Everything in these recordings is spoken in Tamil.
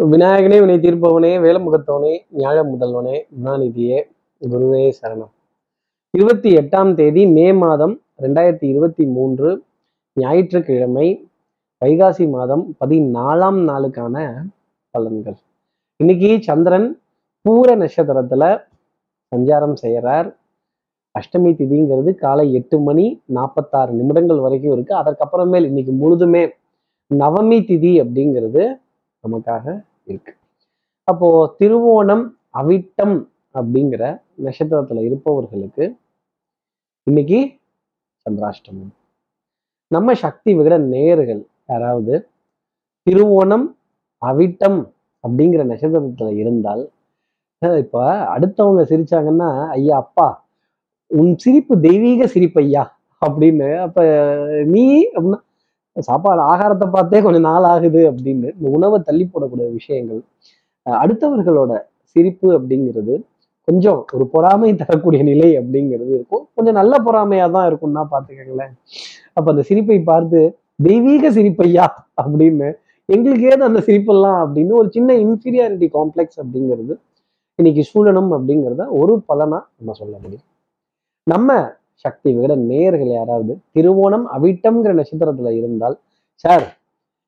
விநாயகனே வினை தீர்ப்பவனே வேலமுகத்தவனே ஞாழ முதல்வனே குணாநிதியே குருவே சரணம். இருபத்தி எட்டாம் தேதி மே மாதம் ரெண்டாயிரத்தி இருபத்தி மூன்று ஞாயிற்றுக்கிழமை வைகாசி மாதம் பதினாலாம் நாளுக்கான பலன்கள். இன்னைக்கு சந்திரன் பூர நட்சத்திரத்துல சஞ்சாரம் செய்யறார். அஷ்டமி திதிங்கிறது காலை எட்டு மணி நாற்பத்தாறு நிமிடங்கள் வரைக்கும் இருக்கு. அதற்கப்புறமேல் இன்னைக்கு முழுதுமே நவமி திதி அப்படிங்கிறது நமக்காக இருக்கு. அப்போ திருவோணம் அவிட்டம் அப்படிங்கிற நட்சத்திரத்துல இருப்பவர்களுக்கு இன்னைக்கு சந்திராஷ்டமம். நம்ம சக்தி விகிட நேயர்கள் யாராவது திருவோணம் அவிட்டம் அப்படிங்கிற நட்சத்திரத்துல இருந்தால் இப்ப அடுத்தவங்க சிரிச்சாங்கன்னா ஐயா அப்பா உன் சிரிப்பு தெய்வீக சிரிப்பு ஐயா அப்படின்னு அப்ப நீ அப்படின்னா சாப்பாடு ஆகாரத்தை பார்த்தே கொஞ்சம் நாள் ஆகுது அப்படின்னு இந்த உணவை தள்ளி போடக்கூடிய விஷயங்கள் அடுத்தவர்களோட சிரிப்பு அப்படிங்கிறது கொஞ்சம் ஒரு பொறாமை தரக்கூடிய நிலை அப்படிங்கிறது இருக்கும். கொஞ்சம் நல்ல பொறாமையா தான் இருக்கும்னா பார்த்துக்கங்களேன். அப்ப அந்த சிரிப்பை பார்த்து தெய்வீக சிரிப்பையா? அப்படின்னு எங்களுக்கு ஏது அந்த சிரிப்பெல்லாம்? அப்படின்னு ஒரு சின்ன இன்ஃபீரியாரிட்டி காம்ப்ளெக்ஸ் அப்படிங்கிறது இன்னைக்கு சூழணும் அப்படிங்கிறத ஒரு பலனா நம்ம சொல்ல முடியும். நம்ம சக்தி விகட நேயர்கள் யாராவது திருவோணம் அவிட்டம்ங்கிற நட்சத்திரத்துல இருந்தால் சார்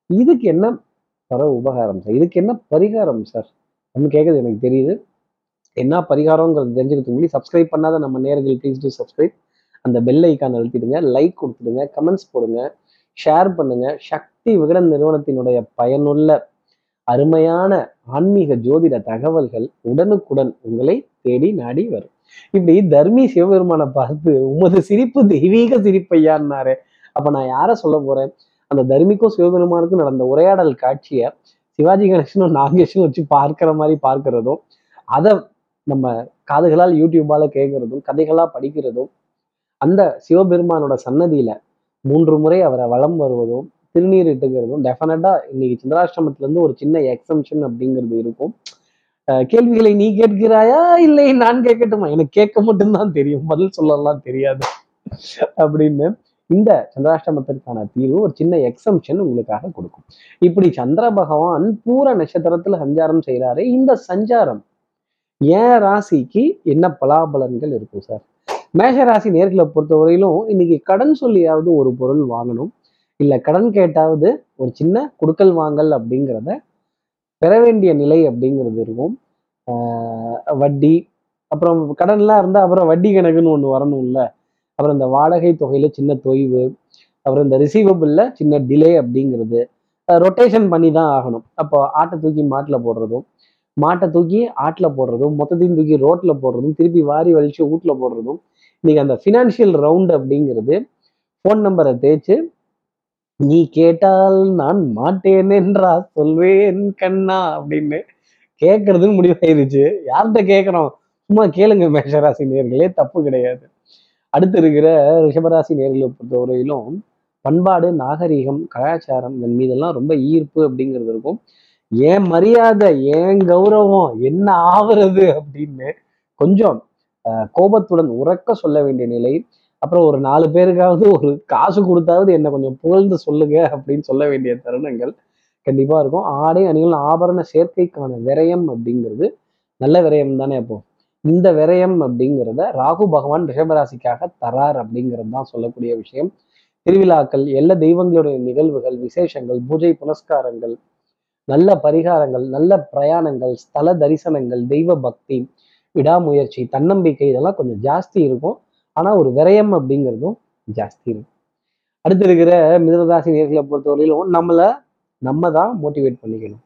இதுக்கு என்ன பர உபகாரம் சார் இதுக்கு என்ன பரிகாரம் சார் அப்படின்னு கேட்குறது எனக்கு தெரியுது. என்ன பரிகாரங்கிறது தெரிஞ்சுக்கிறதுக்கு முன்னாடி சப்ஸ்கிரைப் பண்ணாத நம்ம நேர்கள் ப்ளீஸ் டூ சப்ஸ்கிரைப் அந்த பெல் ஐக்கான் அழுத்திடுங்க லைக் கொடுத்துடுங்க கமெண்ட்ஸ் போடுங்க ஷேர் பண்ணுங்க. சக்தி விகடன் நிறுவனத்தினுடைய பயனுள்ள அருமையான ஆன்மீக ஜோதிட தகவல்கள் உடனுக்குடன் உங்களை தேடி நாடி வரும். இப்படி தர்மி சிவபெருமானை பார்த்து உமது சிரிப்பு தெய்வீக சிரிப்பையான்னாரு. அப்ப நான் யார சொல்ல போறேன்? அந்த தர்மிக்கும் சிவபெருமானுக்கும் நடந்த உரையாடல் காட்சியை சிவாஜி கணேசனும் நாகேஷும் வச்சு பார்க்கிற மாதிரி பார்க்கிறதும் அதை நம்ம காதுகளால் யூடியூபால கேட்கறதும் கதைகளா படிக்கிறதும் அந்த சிவபெருமானோட சன்னதியில மூன்று முறை அவரை வலம் வருவதும் திருநீர் இட்டுக்கிறதும் டெஃபினட்டா இன்னைக்கு சந்திராஷ்டிரமத்துல இருந்து ஒரு சின்ன எக்ஸம்ஷன் அப்படிங்கிறது இருக்கும். கேள்விகளை நீ கேட்கிறாயா? இல்லை நான் கேட்கட்டுமா? எனக்கு கேட்க மட்டும்தான் தெரியும். பதில் சொல்லலாம் தெரியாது. அப்படின்னு இந்த சந்திராஷ்டமத்திற்கான தீர்வு ஒரு சின்ன எக்ஸம்ஷன் உங்களுக்காக கொடுக்கும். இப்படி சந்திர பகவான் பூர நட்சத்திரத்துல சஞ்சாரம் செய்கிறாரு இந்த சஞ்சாரம் ஏன் ராசிக்கு என்ன பலாபலன்கள் இருக்கும் சார் மேஷ ராசி நேர்களை பொறுத்தவரையிலும் இன்னைக்கு கடன் சொல்லியாவது ஒரு பொருள் வாங்கணும். இல்ல கடன் கேட்டாவது ஒரு சின்ன குடுக்கல் வாங்கல் அப்படிங்கிறத பெற வேண்டிய நிலை அப்படிங்கிறது இருக்கும். வட்டி அப்புறம் கடன்லாம் இருந்தால் அப்புறம் வட்டி கணக்குன்னு ஒன்று வரணும்ல. அப்புறம் இந்த வாடகை தொகையில் சின்ன தொய்வு அப்புறம் இந்த ரிசீவபிளில் சின்ன டிலே அப்படிங்கிறது. ரொட்டேஷன் பண்ணி தான் ஆகணும். அப்போ ஆட்டை தூக்கி மாட்டில் போடுறதும் மாட்டை தூக்கி ஆட்டில் போடுறதும் மொத்தத்தையும் தூக்கி ரோட்டில் போடுறதும் திருப்பி வாரி வலிச்சு வீட்டில் போடுறதும் இன்னைக்கு அந்த ஃபினான்ஷியல் ரவுண்ட் அப்படிங்கிறது ஃபோன் நம்பரை தேய்ச்சு நீ கேட்டால் நான் மாட்டேன் என்றா சொல்வேன் கண்ணா அப்படின்னு கேட்கறதுன்னு முடிவாயிருச்சு யார்கிட்ட கேட்குறோம் சும்மா கேளுங்க மேஷராசி நேர்களே தப்பு கிடையாது. அடுத்து இருக்கிற ரிஷபராசி நேர்களை பொறுத்தவரையிலும் பண்பாடு நாகரீகம் கலாச்சாரம் இதன் மீதெல்லாம் ரொம்ப ஈர்ப்பு அப்படிங்கிறது இருக்கும். ஏன் மரியாதை ஏன் கௌரவம் என்ன ஆவறது அப்படின்னு கொஞ்சம் அஹ், கோபத்துடன் உறக்க சொல்ல வேண்டிய நிலை அப்புறம் ஒரு நாலு பேருக்காவது ஒரு காசு கொடுத்தாவது என்ன கொஞ்சம் புகழ்ந்து சொல்லுங்க அப்படின்னு சொல்ல வேண்டிய தருணங்கள் கண்டிப்பா இருக்கும். ஆடை அணிகள் ஆபரண சேர்க்கைக்கான விரயம் அப்படிங்கிறது நல்ல விரயம் தானே அப்போ? இந்த விரயம் அப்படிங்கிறத ராகு பகவான் ரிஷபராசிக்காக தரார் அப்படிங்கிறது தான் சொல்லக்கூடிய விஷயம். திருவிழாக்கள் எல்லா தெய்வங்களுடைய நிகழ்வுகள் விசேஷங்கள் பூஜை புனஸ்காரங்கள் நல்ல பரிகாரங்கள் நல்ல பிரயாணங்கள் ஸ்தல தரிசனங்கள் தெய்வ பக்தி விடாமுயற்சி தன்னம்பிக்கை இதெல்லாம் கொஞ்சம் ஜாஸ்தி இருக்கும். ஆனா ஒரு விரயம் அப்படிங்கிறதும் ஜாஸ்தி இருக்கும் அடுத்து இருக்கிற மிதனராசி நேர்களை பொறுத்தவரையிலும் நம்மளை நம்ம தான் மோட்டிவேட் பண்ணிக்கணும்.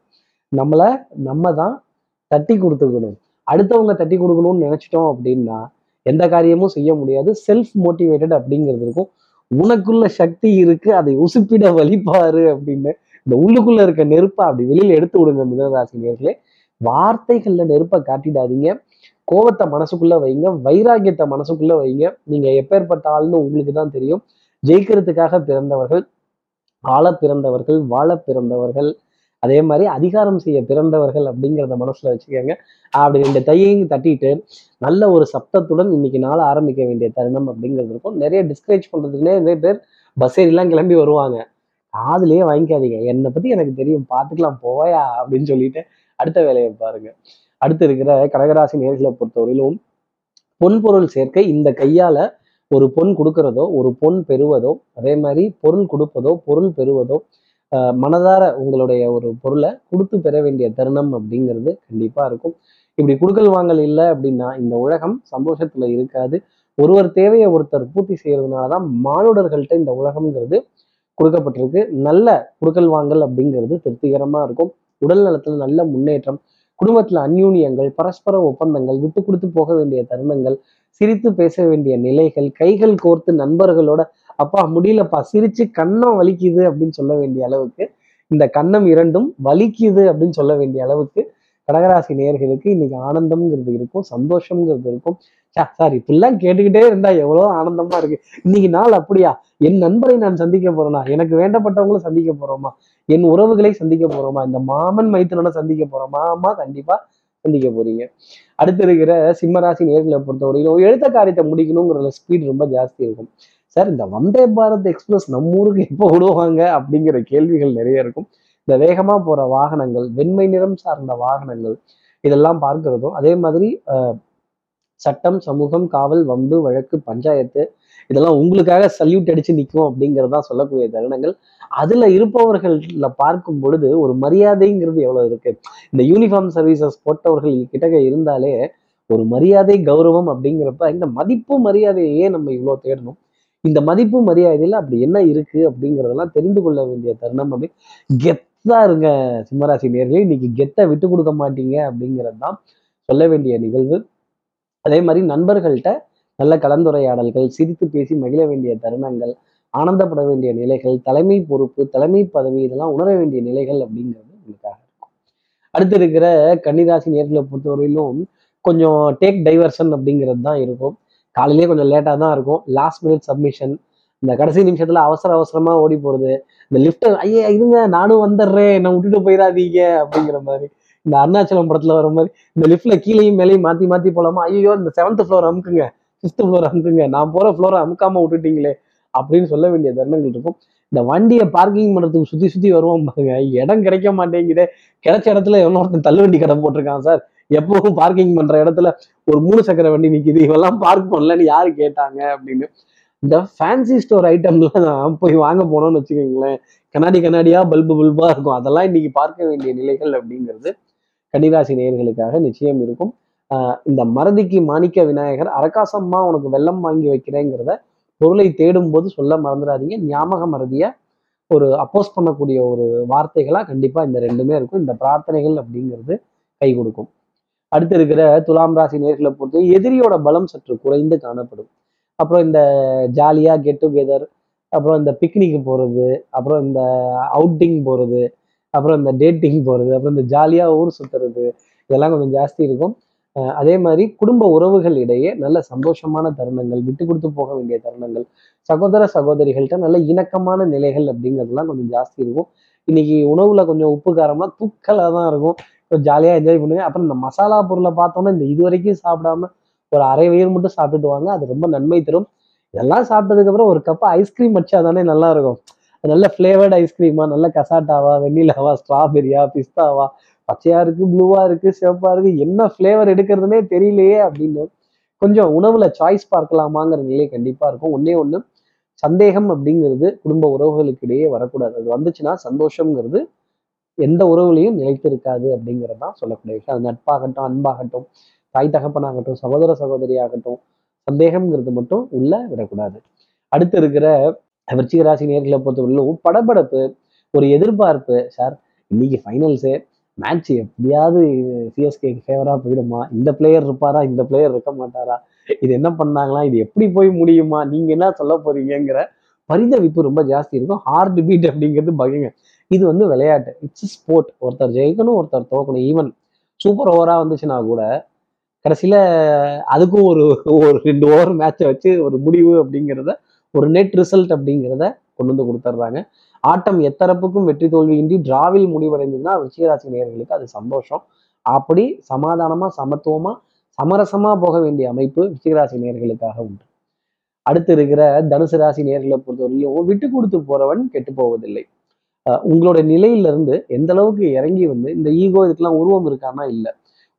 நம்மளை நம்ம தான் தட்டி கொடுத்துக்கணும். அடுத்தவங்க தட்டி கொடுக்கணும்னு நினைச்சிட்டோம் அப்படின்னா எந்த காரியமும் செய்ய முடியாது. செல்ஃப் மோட்டிவேட்டட் அப்படிங்கிறது இருக்கும் உனக்குள்ள சக்தி இருக்கு அதை உசுப்பிட வலிப்பாரு அப்படின்னு. இந்த உள்ளுக்குள்ள இருக்க நெருப்பை அப்படி வெளியில எடுத்து விடுங்க மிதனராசி நேர்களே. வார்த்தைகள்ல நெருப்பை காட்டிடாதீங்க. கோவத்தை மனசுக்குள்ள வைங்க வைராகியத்தை மனசுக்குள்ள வைங்க. நீங்க எப்பேற்பட்ட ஆள்னு உங்களுக்கு தான் தெரியும். ஜெயிக்கிறதுக்காக பிறந்தவர்கள் ஆள பிறந்தவர்கள் வாழ பிறந்தவர்கள். அதே மாதிரி அதிகாரம் செய்ய பிறந்தவர்கள் அப்படிங்கிறத மனசுல வச்சுக்கோங்க. அப்படி ரெண்டு தையையும் தட்டிட்டு நல்ல ஒரு சப்தத்துடன் இன்னைக்கு நாள் ஆரம்பிக்க வேண்டிய தருணம் அப்படிங்கிறது இருக்கும். நிறைய டிஸ்கரேஜ் பண்றதுக்குனே நிறைய பேர் பஸ் ஏறிலாம் கிளம்பி வருவாங்க. காதுலயே வாங்கிக்காதீங்க. என்னை பத்தி எனக்கு தெரியும். பார்த்துக்கலாம் போயா அப்படின்னு சொல்லிட்டு அடுத்த வேலையை பாருங்க. அடுத்து இருக்கிற கடகராசி நேர்களை பொறுத்தவரையிலும் பொன் பொருள் சேர்க்கை இந்த கையால ஒரு பொன் கொடுக்கறதோ ஒரு பொன் பெறுவதோ அதே மாதிரி பொருள் கொடுப்பதோ பொருள் பெறுவதோ மனதார உங்களுடைய ஒரு பொருளை கொடுத்து பெற வேண்டிய தருணம் அப்படிங்கிறது கண்டிப்பா இருக்கும். இப்படி குடுக்கல் வாங்கல் இல்லை அப்படின்னா இந்த உலகம் சந்தோஷத்துல இருக்காது. ஒருவர் தேவையை ஒருத்தர் பூர்த்தி செய்யறதுனாலதான் மானுடர்கள்ட்ட இந்த உலகம்ங்கிறது கொடுக்கப்பட்டிருக்கு. நல்ல குடுக்கல் வாங்கல் அப்படிங்கிறது திருப்திகரமா இருக்கும். உடல் நலத்துல நல்ல முன்னேற்றம் குடும்பத்தில் அந்யூன்யங்கள் பரஸ்பர ஒப்பந்தங்கள் விட்டு கொடுத்து போக வேண்டிய தருணங்கள் சிரித்து பேச வேண்டிய நிலைகள் கைகள் கோர்த்து நண்பர்களோட அப்பா முடியலப்பா சிரிச்சு கன்னம் வலிக்குது அப்படின்னு சொல்ல வேண்டிய அளவுக்கு இந்த கன்னம் இரண்டும் வலிக்குது அப்படின்னு சொல்ல வேண்டிய அளவுக்கு கடகராசி நேர்களுக்கு இன்னைக்கு ஆனந்தம்ங்கிறது இருக்கும் சந்தோஷம்ங்கிறது இருக்கும். சார் இப்படிலாம் கேட்டுக்கிட்டே இருந்தா எவ்வளவு ஆனந்தமா இருக்கு. இன்னைக்கு நாள் அப்படியா? என் நண்பரை நான் சந்திக்க போறேனா? எனக்கு வேண்டப்பட்டவங்களும் சந்திக்க போறோமா? என் உறவுகளை சந்திக்க போறோமா? இந்த மாமன் மைத்தனோட சந்திக்க போறோமா? ஆமா கண்டிப்பா சந்திக்க போறீங்க. அடுத்து இருக்கிற சிம்மராசி நேர்களை பொறுத்தவரையிலும் எழுத்த காரியத்தை முடிக்கணுங்கிற ஸ்பீட் ரொம்ப ஜாஸ்தி இருக்கும். சார் இந்த வந்தே பாரத் எக்ஸ்பிரஸ் நம்ம ஊருக்கு எப்போ விடுவாங்க அப்படிங்கிற கேள்விகள் நிறைய இருக்கும். இந்த வேகமா போற வாகனங்கள் வெண்மை நிறம் சார்ந்த வாகனங்கள் இதெல்லாம் பார்க்கிறதும் அதே மாதிரி சட்டம் சமூகம் காவல் வம்பு வழக்கு பஞ்சாயத்து இதெல்லாம் உங்களுக்காக சல்யூட் அடிச்சு நிற்கும் அப்படிங்கிறதா சொல்லக்கூடிய தருணங்கள். அதுல இருப்பவர்கள்ல பார்க்கும் பொழுது ஒரு மரியாதைங்கிறது எவ்வளவு இருக்கு? இந்த யூனிஃபார்ம் சர்வீசஸ் போட்டவர்கள் கிட்டக்க இருந்தாலே ஒரு மரியாதை கௌரவம் அப்படிங்கிறப்ப இந்த மதிப்பு மரியாதையே நம்ம இவ்வளவு தேடணும். இந்த மதிப்பு மரியாதையில அப்படி என்ன இருக்கு அப்படிங்கிறதெல்லாம் தெரிந்து கொள்ள வேண்டிய தருணம் அப்படி. கெத்தா இருங்க சிம்மராசி நேர்களே. இன்னைக்கு கெத்தை விட்டு கொடுக்க மாட்டீங்க அப்படிங்கிறது தான் சொல்ல வேண்டிய நிகழ்வு. அதே மாதிரி நண்பர்கள்ட்ட நல்ல கலந்துரையாடல்கள் சிரித்து பேசி மகிழ வேண்டிய தருணங்கள் ஆனந்தப்பட வேண்டிய நிலைகள் தலைமை பொறுப்பு தலைமை பதவி இதெல்லாம் உணர வேண்டிய நிலைகள் அப்படிங்கிறது உங்களுக்காக இருக்கும். அடுத்து இருக்கிற கன்னிராசி நேர்களை பொறுத்தவரையிலும் கொஞ்சம் டேக் டைவர்ஷன் அப்படிங்கிறது தான் இருக்கும். காலையிலேயே கொஞ்சம் லேட்டாக தான் இருக்கும். லாஸ்ட் மினிட் சப்மிஷன் இந்த கடைசி நிமிஷத்துல அவசர அவசரமா ஓடி போறது. இந்த லிஃப்ட் ஐயே இருங்க நானும் வந்துடுறேன். என்ன விட்டுட்டு போயிடாதீங்க அப்படிங்கிற மாதிரி. இந்த அருணாச்சலம் படத்துல வர மாதிரி இந்த லிஃப்ட்ல கீழேயும் மேலேயும் மாத்தி மாத்தி போலாமா? ஐயோ இந்த செவன்த் ஃப்ளோர் அமுக்குங்க. ஃபிஃப்த் ஃப்ளோர் அமுக்குங்க. நான் போற ஃப்ளோரை அமுக்காம விட்டுட்டீங்களே அப்படின்னு சொல்ல வேண்டிய தருணங்கள் இருக்கும். இந்த வண்டியை பார்க்கிங் பண்றதுக்கு சுத்தி சுத்தி வருவோம் பாருங்க. இடம் கிடைக்க மாட்டேங்குதே. கிடைச்ச இடத்துல எவ்வளோ ஒருத்தன் தள்ளுவண்டி கடை போட்டிருக்கான் சார். எப்பவும் பார்க்கிங் பண்ற இடத்துல ஒரு மூணு சக்கர வண்டி நிக்குது. இவெல்லாம் பார்க் பண்ணலன்னு யாரு கேட்டாங்க அப்படின்னு. இந்த ஃபேன்சி ஸ்டோர் ஐட்டம்லாம் நான் போய் வாங்க போனோம்னு வச்சுக்கோங்களேன். கண்ணாடி கண்ணாடியா பல்பு பல்பா இருக்கும். அதெல்லாம் இன்னைக்கு பார்க்க வேண்டிய நிலைகள் அப்படிங்கிறது கன்னிராசி நேயர்களுக்காக நிச்சயம் இருக்கும். இந்த மறதிக்கு மாணிக்க விநாயகர் அரக்காசம்மா உனக்கு வெள்ளம் வாங்கி வைக்கிறேங்கிறத பொருளை தேடும் போது சொல்ல மறந்துடாதீங்க. ஞாபக மறதிய ஒரு அப்போஸ் பண்ணக்கூடிய ஒரு வார்த்தைகளா கண்டிப்பா இந்த ரெண்டுமே இருக்கும். இந்த பிரார்த்தனைகள் அப்படிங்கிறது கை கொடுக்கும். அடுத்து இருக்கிற துலாம் ராசி நேர்களை பொறுத்து எதிரியோட பலம் சற்று குறைந்து காணப்படும். அப்புறம் இந்த ஜாலியாக கெட் டுகெதர் அப்புறம் இந்த பிக்னிக் போகிறது அப்புறம் இந்த அவுட்டிங் போகிறது அப்புறம் இந்த டேட்டிங் போகிறது அப்புறம் இந்த ஜாலியாக ஊர் சுற்றுறது இதெல்லாம் கொஞ்சம் ஜாஸ்தி இருக்கும். அதே மாதிரி குடும்ப உறவுகள் இடையே நல்ல சந்தோஷமான தருணங்கள் விட்டு கொடுத்து போக வேண்டிய தருணங்கள் சகோதர சகோதரிகள்கிட்ட நல்ல இணக்கமான நிலைகள் அப்படிங்கிறதுலாம் கொஞ்சம் ஜாஸ்தி இருக்கும். இன்னைக்கு உணவுல கொஞ்சம் உப்பு காரம்லாம் தூக்கலாக தான் இருக்கும். ஜாலியாக என்ஜாய் பண்ணுங்க. அப்புறம் இந்த மசாலா பொருளை பார்த்தோன்னா இந்த இது வரைக்கும் சாப்பிடாம ஒரு அரை வயிறு மட்டும் சாப்பிட்டுட்டு வாங்க. அது ரொம்ப நன்மை தரும். இதெல்லாம் சாப்பிட்டதுக்கு அப்புறம் ஒரு கப் ஐஸ்கிரீம் வச்சா தானே நல்லா இருக்கும் அது நல்ல ஃப்ளேவர்ட் ஐஸ்கிரீமா நல்ல கசாட்டாவா வெண்ணிலாவா ஸ்ட்ராபெரியா பிஸ்தாவா பச்சையா இருக்கு ப்ளூவா இருக்கு சிவப்பா இருக்கு என்ன ஃப்ளேவர் எடுக்கிறதுனே தெரியலையே அப்படின்னு கொஞ்சம் உணவுல சாய்ஸ் பார்க்கலாமாங்கிற நிலை கண்டிப்பா இருக்கும். ஒன்னே ஒன்று சந்தேகம் அப்படிங்கிறது குடும்ப உறவுகளுக்கு இடையே வரக்கூடாது. அது வந்துச்சுன்னா சந்தோஷம்ங்கிறது எந்த உறவுலையும் நிலைத்திருக்காது அப்படிங்கிறதான் சொல்லக்கூடிய விஷயம். அது நட்பாகட்டும் அன்பாகட்டும். தாய் தகப்பனாகட்டும் சகோதர சகோதரியாகட்டும் சந்தேகம்ங்கிறது மட்டும் உள்ள விடக்கூடாது. அடுத்து இருக்கிற விருச்சிக ராசி நேர்களை பொறுத்தவரையிலும் படபடப்பு ஒரு எதிர்பார்ப்பு சார் இன்னைக்கு ஃபைனல்ஸு மேட்ச் எப்படியாவது சிஎஸ்கேக்கு ஃபேவராக போயிடுமா? இந்த பிளேயர் இருப்பாரா? இந்த பிளேயர் இருக்க மாட்டாரா? இது என்ன பண்ணாங்களா? இது எப்படி போய் முடியுமா? நீங்க என்ன சொல்ல போறீங்கிற பரிதவிப்பு ரொம்ப ஜாஸ்தி இருக்கும். ஹார்ட் பீட் அப்படிங்கிறது பயங்க இது வந்து விளையாட்டு. இட்ஸ் ஸ்போர்ட் ஒருத்தர் ஜெயிக்கணும் ஒருத்தர் தோக்கணும். ஈவன் சூப்பர் ஓவராக வந்துச்சுன்னா கூட கடைசியில் அதுக்கும் ஒரு ஒரு ரெண்டு ஓவர் மேட்சை வச்சு ஒரு முடிவு அப்படிங்கிறத ஒரு நெட் ரிசல்ட் அப்படிங்கிறத கொண்டு வந்து கொடுத்துட்றாங்க ஆட்டம் எத்தரப்புக்கும் வெற்றி தோல்வியின்றி டிராவில் முடிவடைந்ததுன்னா ரிஷிகராசி நேயர்களுக்கு அது சந்தோஷம். அப்படி சமாதானமாக சமத்துவமாக சமரசமாக போக வேண்டிய அமைப்பு ரிஷிகராசி நேயர்களுக்காக உண்டு. அடுத்து இருக்கிற தனுசு ராசி நேர்களை பொறுத்தவரையிலும் விட்டு கொடுத்து போறவன் கெட்டு போவதில்லை. உங்களோட நிலையிலிருந்து எந்த அளவுக்கு இறங்கி வந்து இந்த ஈகோ இதுக்கெல்லாம் உருவம் இருக்கானா? இல்லை.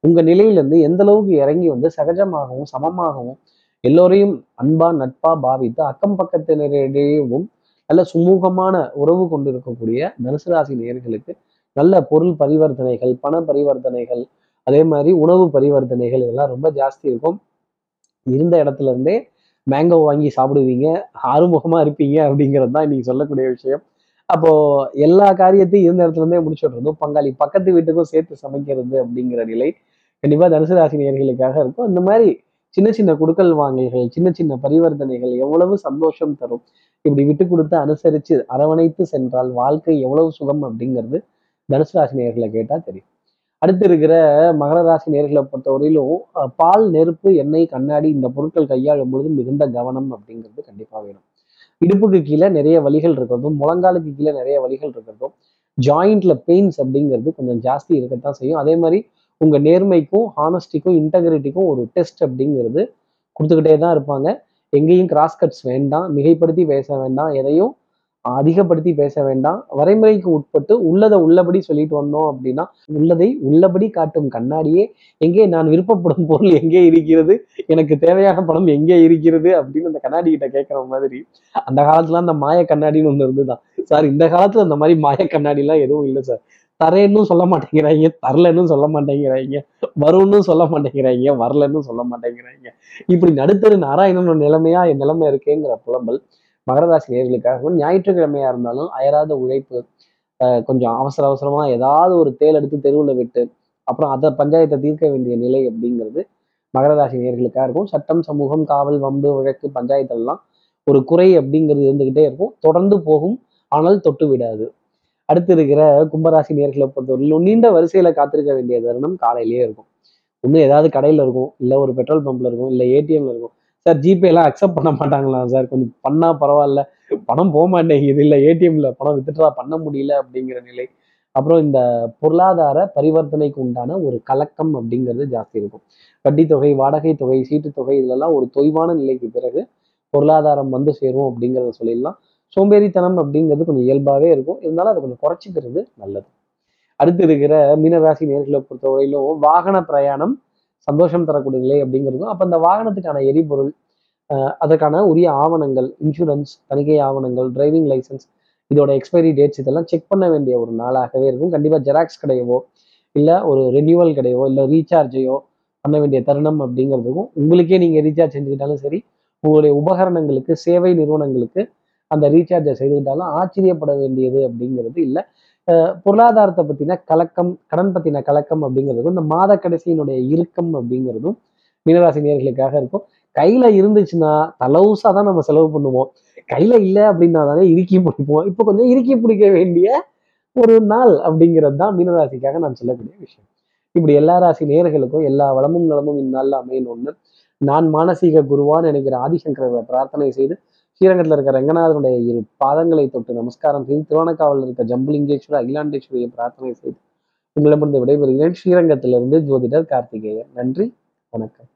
உங்க நிலையிலேருந்து எந்த அளவுக்கு இறங்கி வந்து சகஜமாகவும் சமமாகவும் எல்லோரையும் அன்பா நட்பா பாவித்து அக்கம் பக்கத்தினரிடையேவும் நல்ல சுமூகமான உறவு கொண்டு இருக்கக்கூடிய தனுசு ராசி நேர்களுக்கு நல்ல பொருள் பரிவர்த்தனைகள் பண பரிவர்த்தனைகள் அதே மாதிரி உணவு பரிவர்த்தனைகள் இதெல்லாம் ரொம்ப ஜாஸ்தி இருக்கும். இருந்த இடத்துல இருந்தே மேங்கோ வாங்கி சாப்பிடுவீங்க ஆறுமுகமாக இருப்பீங்க அப்படிங்கிறது தான் இன்னைக்கு சொல்லக்கூடிய விஷயம். அப்போ எல்லா காரியத்தையும் இருந்த இடத்துல இருந்தே முடிச்சுடுறதும் பங்காளி பக்கத்து வீட்டுக்கும் சேர்த்து சமைக்கிறது அப்படிங்கிற நிலை கண்டிப்பா தனுசு ராசி நேர்களுக்காக இருக்கும். இந்த மாதிரி சின்ன சின்ன குடுக்கல் வாங்கல்கள் சின்ன சின்ன பரிவர்த்தனைகள் எவ்வளவு சந்தோஷம் தரும்? இப்படி விட்டு கொடுத்து அனுசரித்து அரவணைத்து சென்றால் வாழ்க்கை எவ்வளவு சுகம் அப்படிங்கிறது தனுசு ராசி நேர்களை கேட்டால் தெரியும். அடுத்து இருக்கிற மகர ராசி நேர்களை பொறுத்தவரையிலும் பால் நெருப்பு எண்ணெய் கண்ணாடி இந்த பொருட்கள் கையாளும் பொழுது மிகுந்த கவனம் அப்படிங்கிறது கண்டிப்பாக வேணும். இடுப்புக்கு கீழே நிறைய வலிகள் இருக்கிறதும் முழங்காலுக்கு கீழே நிறைய வலிகள் இருக்கிறதும் ஜாயிண்ட்ல பெயின்ஸ் அப்படிங்கிறது கொஞ்சம் ஜாஸ்தி இருக்கத்தான் செய்யும். அதே மாதிரி உங்க நேர்மைக்கும் ஹானஸ்டிக்கும் இன்டெகிரிட்டிக்கும் ஒரு டெஸ்ட் அப்படிங்கிறது கொடுத்துக்கிட்டே தான் இருப்பாங்க. எங்கேயும் கிராஸ் கட்ஸ் வேண்டாம் மிகைப்படுத்தி பேச வேண்டாம் எதையும் அதிகப்படுத்தி பேச வேண்டாம். வரைமுறைக்கு உட்பட்டு உள்ளதை உள்ளபடி சொல்லிட்டு வந்தோம் அப்படின்னா உள்ளதை உள்ளபடி காட்டும் கண்ணாடியே எங்கே நான் விருப்பப்படும் பொருள் எங்கே இருக்கிறது எனக்கு தேவையான பணம் எங்கே இருக்கிறது அப்படின்னு அந்த கண்ணாடி கிட்ட கேட்குற மாதிரி. அந்த காலத்துல அந்த மாய கண்ணாடின்னு ஒன்று இருந்துதான் சார் இந்த காலத்துல அந்த மாதிரி மாய கண்ணாடிலாம் எதுவும் இல்லை சார். தரேன்னு சொல்ல மாட்டேங்கிறாங்க தரலன்னு சொல்ல மாட்டேங்கிறாங்க வரும்னு சொல்ல மாட்டேங்கிறாங்க வரலன்னு சொல்ல மாட்டேங்கிறாங்க. இப்படி நடுத்தரு நாராயணன் நிலைமையா என் நிலைமை இருக்கேங்கிற புலம்பல் மகரராசி நேர்களுக்காகவும் ஞாயிற்றுக்கிழமையா இருந்தாலும் அயராத உழைப்பு கொஞ்சம் அவசர அவசரமா ஏதாவது ஒரு தேல் எடுத்து தெருவில் விட்டு அப்புறம் அதை பஞ்சாயத்தை தீர்க்க வேண்டிய நிலை அப்படிங்கிறது மகர ராசி நேர்களுக்காக இருக்கும். சட்டம் சமூகம் காவல் வம்பு வழக்கு பஞ்சாயத்தெல்லாம் ஒரு குறை அப்படிங்கிறது இருந்துகிட்டே இருக்கும். தொடர்ந்து போகும் ஆனால் தொட்டு விடாது. அடுத்து இருக்கிற கும்பராசி நேர்களை பொறுத்தவரையிலும் நீண்ட வரிசையில காத்திருக்க வேண்டிய தருணம் காலையிலேயே இருக்கும். இன்னும் ஏதாவது கடையில் இருக்கும் இல்லை ஒரு பெட்ரோல் பம்பில் இருக்கும் இல்லை ஏடிஎம்ல இருக்கும். சார் ஜிபேலாம் அக்செப்ட் பண்ண மாட்டாங்களா சார்? கொஞ்சம் பண்ணால் பரவாயில்ல. பணம் போக மாட்டேங்குது. இல்லை ஏடிஎம்ல பணம் வித்துட்ரா பண்ண முடியல அப்படிங்கிற நிலை. அப்புறம் இந்த பொருளாதார பரிவர்த்தனைக்கு உண்டான ஒரு கலக்கம் அப்படிங்கிறது ஜாஸ்தி இருக்கும். வட்டி தொகை வாடகை தொகை சீட்டு தொகை இதெல்லாம் ஒரு தொய்வான நிலைக்கு பிறகு பொருளாதாரம் வந்து சேரும் அப்படிங்கிறத சொல்லிடலாம். சோம்பேறித்தனம் அப்படிங்கிறது கொஞ்சம் இயல்பாகவே இருக்கும். இருந்தாலும் அதை கொஞ்சம் குறைச்சிக்கிறது நல்லது. அடுத்து இருக்கிற மீனராசி நேர்களை பொறுத்தவரையிலும் வாகன பிரயாணம் சந்தோஷம் தரக்கூடிய நிலை அப்படிங்கிறதும் அப்போ அந்த வாகனத்துக்கான எரிபொருள் அதற்கான உரிய ஆவணங்கள் இன்சூரன்ஸ் தணிக்கை ஆவணங்கள் டிரைவிங் லைசன்ஸ் இதோட எக்ஸ்பைரி டேட்ஸ் இதெல்லாம் செக் பண்ண வேண்டிய ஒரு நாளாகவே இருக்கும். கண்டிப்பாக ஜெராக்ஸ் கிடையவோ இல்லை ஒரு ரெனியூவல் கிடையவோ இல்லை ரீசார்ஜையோ பண்ண வேண்டிய தருணம் அப்படிங்கிறதுக்கும் உங்களுக்கே நீங்கள் ரீசார்ஜ் செஞ்சுக்கிட்டாலும் சரி உங்களுடைய உபகரணங்களுக்கு சேவை நிறுவனங்களுக்கு அந்த ரீசார்ஜை செய்துக்கிட்டாலும் ஆச்சரியப்பட வேண்டியது அப்படிங்கிறது இல்லை. பொருளாதாரத்தை பற்றின கலக்கம் கடன் பற்றின கலக்கம் அப்படிங்கிறதுக்கும் இந்த மாத கடைசியினுடைய இறுக்கம் அப்படிங்கிறதும் மீனராசி நேர்களுக்காக இருக்கும். கையில இருந்துச்சுன்னா தலவுசா தான் நம்ம செலவு பண்ணுவோம். கையில இல்லை அப்படின்னா தானே இறுக்கி பிடிப்போம். இப்போ கொஞ்சம் இறுக்கி பிடிக்க வேண்டிய ஒரு நாள் அப்படிங்கிறது தான் மீனராசிக்காக நான் சொல்லக்கூடிய விஷயம். இப்படி எல்லா ராசி நேர்களுக்கும் எல்லா வளமும் நலமும் இந்நாளில் அமையணும்னு நான் மானசீக குருவான்னு நினைக்கிற ஆதிசங்கரவை பிரார்த்தனை செய்து ஸ்ரீரங்கத்தில் இருக்கிற ரங்கநாதனுடைய இரு பாதங்களை தொட்டு நமஸ்காரம் செய்து திருவண்ணக்காவலில் இருக்க ஜம்புலிங்கேஸ்வரர் அகிலாண்டேஸ்வரியை பிரார்த்தனை செய்து உங்களிடமிருந்து விடைபெறுகிறேன். ஸ்ரீரங்கத்திலிருந்து ஜோதிடர் கார்த்திகேயன். நன்றி வணக்கம்.